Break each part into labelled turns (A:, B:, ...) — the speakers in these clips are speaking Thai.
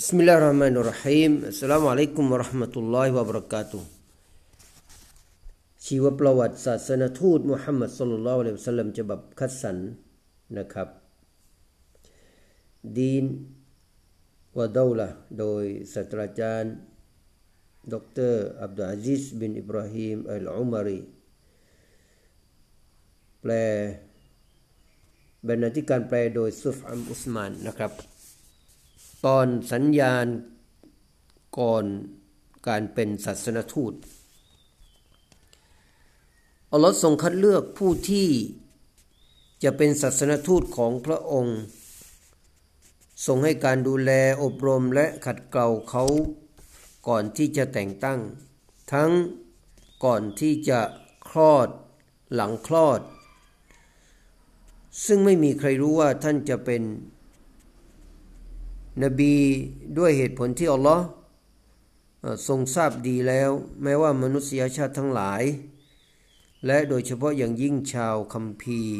A: بسم الله الرحمن الرحيم السلام عليكم ورحمة الله وبركاته ชีวประวัติศาสนทูตมุฮัมมัดสุลลัลอะลัยฮิวะสัลลัมฉบับคัดสรรนะครับ ดีนวะดาวละโดยศาสตราจารย์ดรอับดุลอาซิซบินอิบราฮิมอัลอุมารีแปลบรรณาธิการแปลโดยซุฟอัมอุสมานนะครับ ตอนสัญญาณก่อนการเป็นศาสนทูต อัลลอฮ์ทรงคัดเลือกผู้ที่จะเป็นศาสนทูตของพระองค์ ทรงให้การดูแลอบรมและขัดเกลาเขาก่อนที่จะแต่งตั้ง ทั้งก่อนที่จะคลอดหลังคลอด ซึ่งไม่มีใครรู้ว่าท่านจะเป็น นบีด้วยเหตุผลที่อัลลอฮ์ทรงทราบดีแล้ว แม้ว่ามนุษยชาติทั้งหลาย และโดยเฉพาะอย่างยิ่งชาวคัมภีร์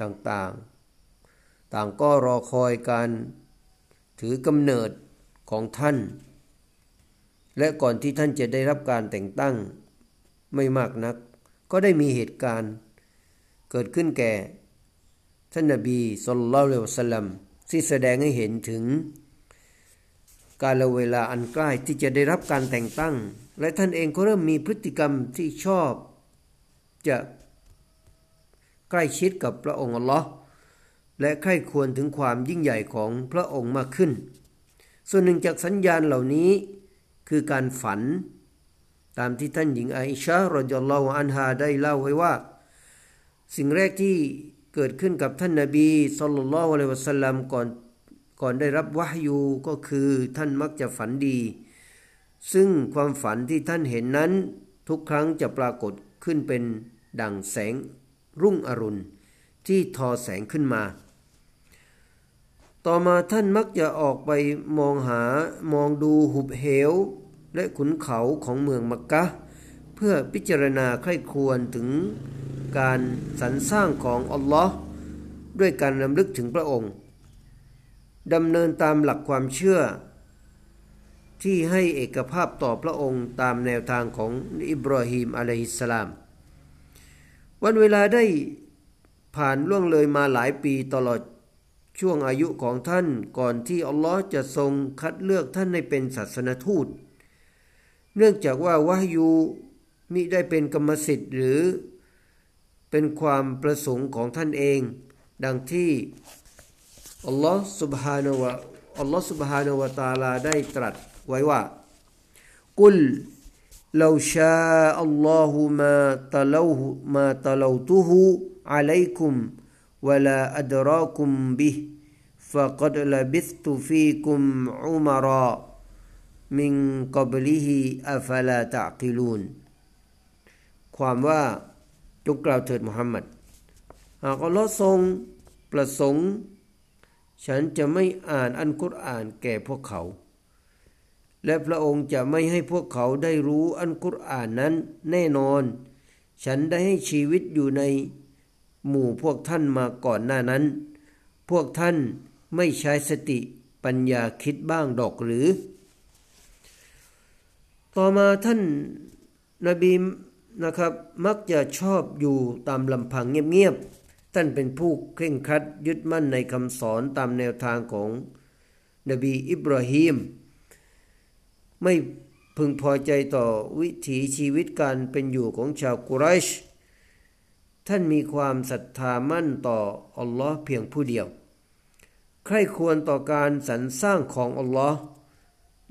A: ต่างๆ ต่างก็รอคอยการถือกำเนิดของท่าน และก่อนที่ท่านจะได้รับการแต่งตั้งไม่มากนัก ก็ได้มีเหตุการณ์ เกิดขึ้นแก่ ท่านนบีสุลต่านละสัลลัมที่แสดงให้เห็นถึง กาลเวลาอันใกล้ที่จะได้รับการแต่งตั้ง และท่านเองก็เริ่มมีพฤติกรรมที่ชอบ จะใกล้ชิดกับพระองค์อัลลอฮ์และใคร่ควรถึงความยิ่งใหญ่ของพระองค์มากขึ้น ส่วนหนึ่งจากสัญญาณเหล่านี้คือการฝัน ตามที่ท่านหญิงไอชารอจัลลอฮอันฮาได้เล่าไว้ว่า สิ่งแรกที่เกิดขึ้นกับท่านนาบีสุลต่านละอะลัยวะสัลลัมก่อน ก่อนได้รับวะฮยูก็คือท่านมักจะฝันดี ซึ่งความฝันที่ท่านเห็นนั้น ทุกครั้งจะปรากฏขึ้นเป็นดังแสงรุ่งอรุณ ที่ทอแสงขึ้นมา ต่อมาท่านมักจะออกไปมองหามองดูหุบเหว และขุนเขาของเมืองมักกะ เพื่อพิจารณาใคร่ครวญถึงการสรรสร้างของอัลลอฮ์ด้วยการรำลึกถึงพระองค์ ดำเนินตามหลักความเชื่อ ที่ให้เอกภาพต่อพระองค์ตามแนวทางของอิบราฮิมอะลัยฮิสสลาม วันเวลาได้ผ่านล่วงเลยมาหลายปีตลอดช่วงอายุของท่านก่อนที่อัลลอฮ์จะทรงคัดเลือกท่านให้เป็นศาสนทูต เนื่องจากว่าวะยูมิได้เป็นกรรมสิทธิ์หรือเป็นความประสงค์ของท่านเอง ดังที่ อัลลอฮ์ سبحانه และอัลลอฮ์ سبحانه และ تعالى ได้ตรัสไว้ว่ากุล لو شاء الله ما تلوه ما تلوته عليكم ولا أدراكم به فقد لبثت فيكم عمرا من قبله أفلا تعقلون ความว่าจงกล่าวเถิดมุฮัมมัดหากอัลลอฮ์ทรงประสงค์ ฉันจะไม่อ่านอันกุรอานแก่พวกเขา และพระองค์จะไม่ให้พวกเขาได้รู้อันกุรอานนั้นแน่นอน ฉันได้ให้ชีวิตอยู่ในหมู่พวกท่านมาก่อนหน้านั้น พวกท่านไม่ใช้สติปัญญาคิดบ้างดอกหรือ ต่อมาท่านนบีนะครับมักจะชอบอยู่ตามลำพังเงียบๆ ท่านเป็นผู้เคร่งครัดยึดมั่นในคำสอนตามแนวทางของนบีอิบราฮิมไม่พึงพอใจต่อวิถีชีวิตการเป็นอยู่ของชาวกุไรช ท่านมีความศรัทธามั่นต่ออัลลอฮ์เพียงผู้เดียว ใครควรต่อการสรรสร้างของอัลลอฮ์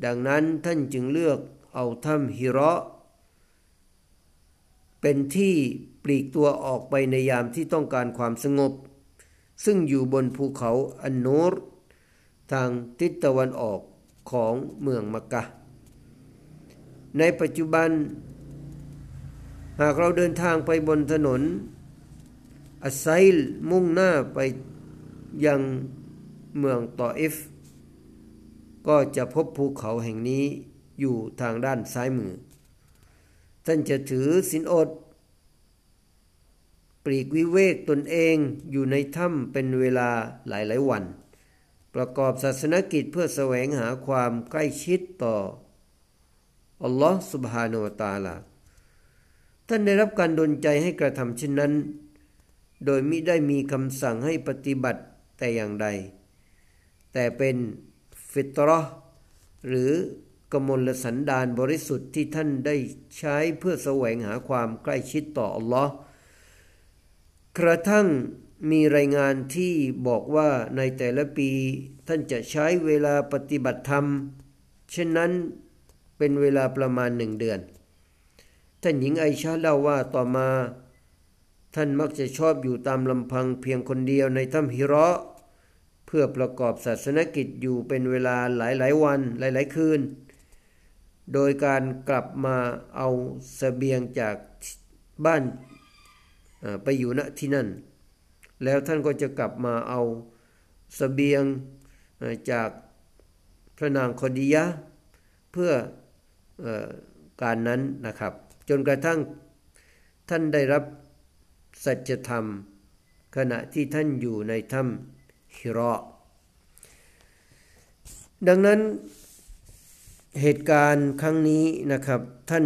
A: ดังนั้นท่านจึงเลือกเอาถ้ำฮิระเป็นที่ ปลีกตัวออกไปในยามที่ต้องการความสงบ ซึ่งอยู่บนภูเขาอันโนรทางทิศตะวันออกของเมืองมักกะ ในปัจจุบัน หากเราเดินทางไปบนถนนอัสไซลมุ่งหน้าไปยังเมืองตออิฟ ก็จะพบภูเขาแห่งนี้อยู่ทางด้านซ้ายมือ ท่านจะถือสินอด ปลีกวิเวกตนเองอยู่ในถ้ำเป็นเวลาหลายหลายวัน ประกอบศาสนกิจเพื่อแสวงหาความใกล้ชิดต่ออัลลอฮ์สุบฮานุตาลาท่านได้รับการดนใจให้กระทำเช่นนั้น โดยมิได้มีคำสั่งให้ปฏิบัติแต่อย่างใด แต่เป็นฟิตรอหรือกมลสันดานบริสุทธิ์ที่ท่านได้ใช้เพื่อแสวงหาความใกล้ชิดต่ออัลลอฮ์ กระทั่งมีรายงานที่บอกว่าในแต่ละปีท่านจะใช้เวลาปฏิบัติธรรม เช่นนั้นเป็นเวลาประมาณหนึ่งเดือน ท่านหญิงไอชาเล่าว่าต่อมา ท่านมักจะชอบอยู่ตามลำพังเพียงคนเดียวในถ้ำฮิระเพื่อประกอบศาสนกิจอยู่เป็นเวลาหลายๆวันหลายๆคืน โดยการกลับมาเอาสเสบียงจากบ้าน ไปอยู่ณที่นั่น แล้วท่านก็จะกลับมาเอาสเสบียงจากพระนางคดียะเพื่ออการนั้นนะครับ จนกระทั่งท่านได้รับสัจธรรม ขณะที่ท่านอยู่ในถ้ำฮิรอดังนั้นเหตุการณ์ครั้งนี้นะครับท่าน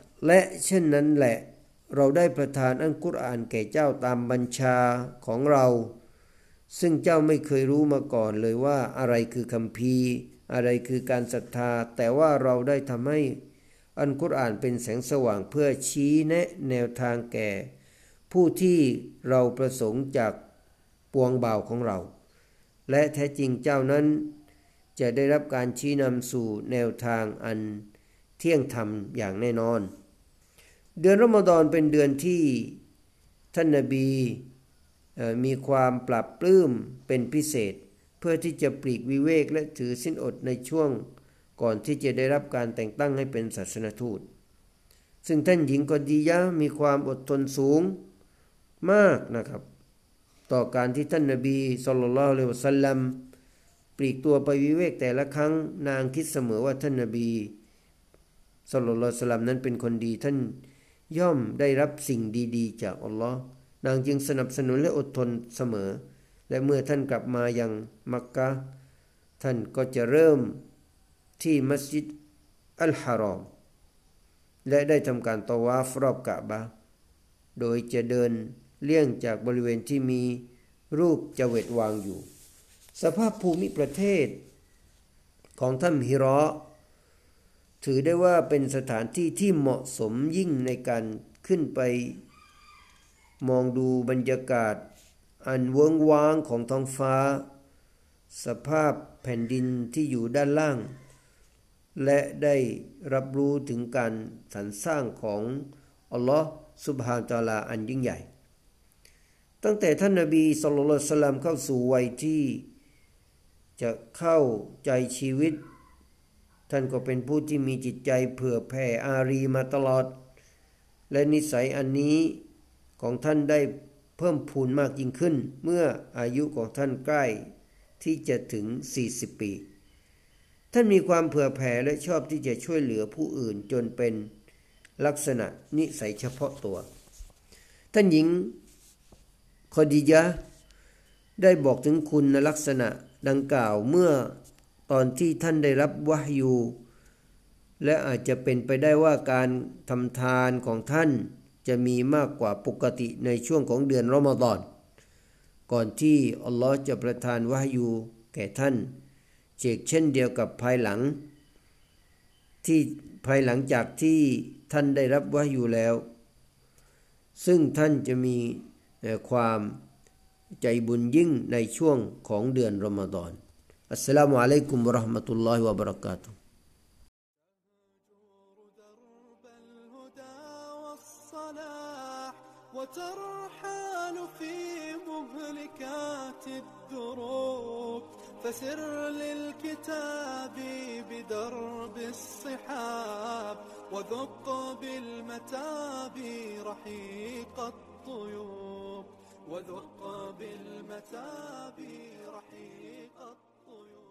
A: และเช่นนั้นแหละเราได้ประทานอัลกุรอานแก่เจ้าตามบัญชาของเรา ซึ่งเจ้าไม่เคยรู้มาก่อนเลยว่าอะไรคือคำพีอะไรคือการศรัทธา แต่ว่าเราได้ทำให้อัลกุรอานเป็นแสงสว่างเพื่อชี้แนะแนวทางแก่ ผู้ที่เราประสงค์จากปวงบ่าวของเรา และแท้จริงเจ้านั้น จะได้รับการชี้นำสู่แนวทางอันเที่ยงธรรมอย่างแน่นอน เดือนรอมฎอนเป็นเดือนที่ท่านนบีมีความปรับปลื้มเป็นพิเศษ เพื่อที่จะปลีกวิเวกและถือสิ้นอดในช่วงก่อนที่จะได้รับการแต่งตั้งให้เป็นศาสนทูต ซึ่งท่านหญิงกอดียะมีความอดทนสูงมากนะครับ ต่อการที่ท่านนบีสุลต่านละเลวซัลลัมปลีกตัวไปวิเวกแต่ละครั้งนางคิดเสมอว่าท่านนบีสุลต่านละสลัมนั้นเป็นคนดีท่าน ย่อมได้รับสิ่งดีๆ จากอัลลอฮ์นางจึงสนับสนุนและอดทนเสมอ และเมื่อท่านกลับมายังมักกะท่านก็จะเริ่มที่มัสยิดอัลฮารอม และได้ทำการตวาฟรอบกะบะ โดยจะเดินเลี่ยงจากบริเวณที่มีรูปจเวตวางอยู่ สภาพภูมิประเทศของท่านฮิรอ ถือได้ว่าเป็นสถานที่ที่เหมาะสมยิ่งในการขึ้นไป มองดูบรรยากาศ อันเวิงว้างของท้องฟ้า สภาพแผ่นดินที่อยู่ด้านล่าง และได้รับรู้ถึงการสรรสร้างของอัลลอฮ์สุบฮานตาลาอันยิ่งใหญ่ ตั้งแต่ท่านนาบีสุลต่านสลามเข้าสู่วัยที่ จะเข้าใจชีวิต ท่านก็เป็นผู้ที่มีจิตใจเผื่อแผ่อารีมาตลอด และนิสัยอันนี้ของท่านได้เพิ่มพูนมากยิ่งขึ้น เมื่ออายุของท่านใกล้ที่จะถึง 40 ปี ท่านมีความเผื่อแผ่และชอบที่จะช่วยเหลือผู้อื่นจนเป็นลักษณะนิสัยเฉพาะตัว ท่านหญิงคอดียะได้บอกถึงคุณลักษณะดังกล่าวเมื่อ ตอนที่ท่านได้รับวะฮยูและอาจจะเป็นไปได้ว่าการทำทานของท่านจะมีมากกว่าปกติในช่วงของเดือนรอมฎอน ก่อนที่อัลลอฮ์จะประทานวะฮยูแก่ท่านเจกเช่นเดียวกับภายหลัง ที่ภายหลังจากที่ท่านได้รับวะฮยูแล้ว ซึ่งท่านจะมีความใจบุญยิ่งในช่วงของเดือนรอมฎอน السلام عليكم
B: ورحمة الله وبركاته. وترحال في مهلكات الدروب فسر للكتاب بدرب الصحاب وذق بالمتاب رحيق الطيوب. وذق بالمتاب رحيق الطيوب. 고요.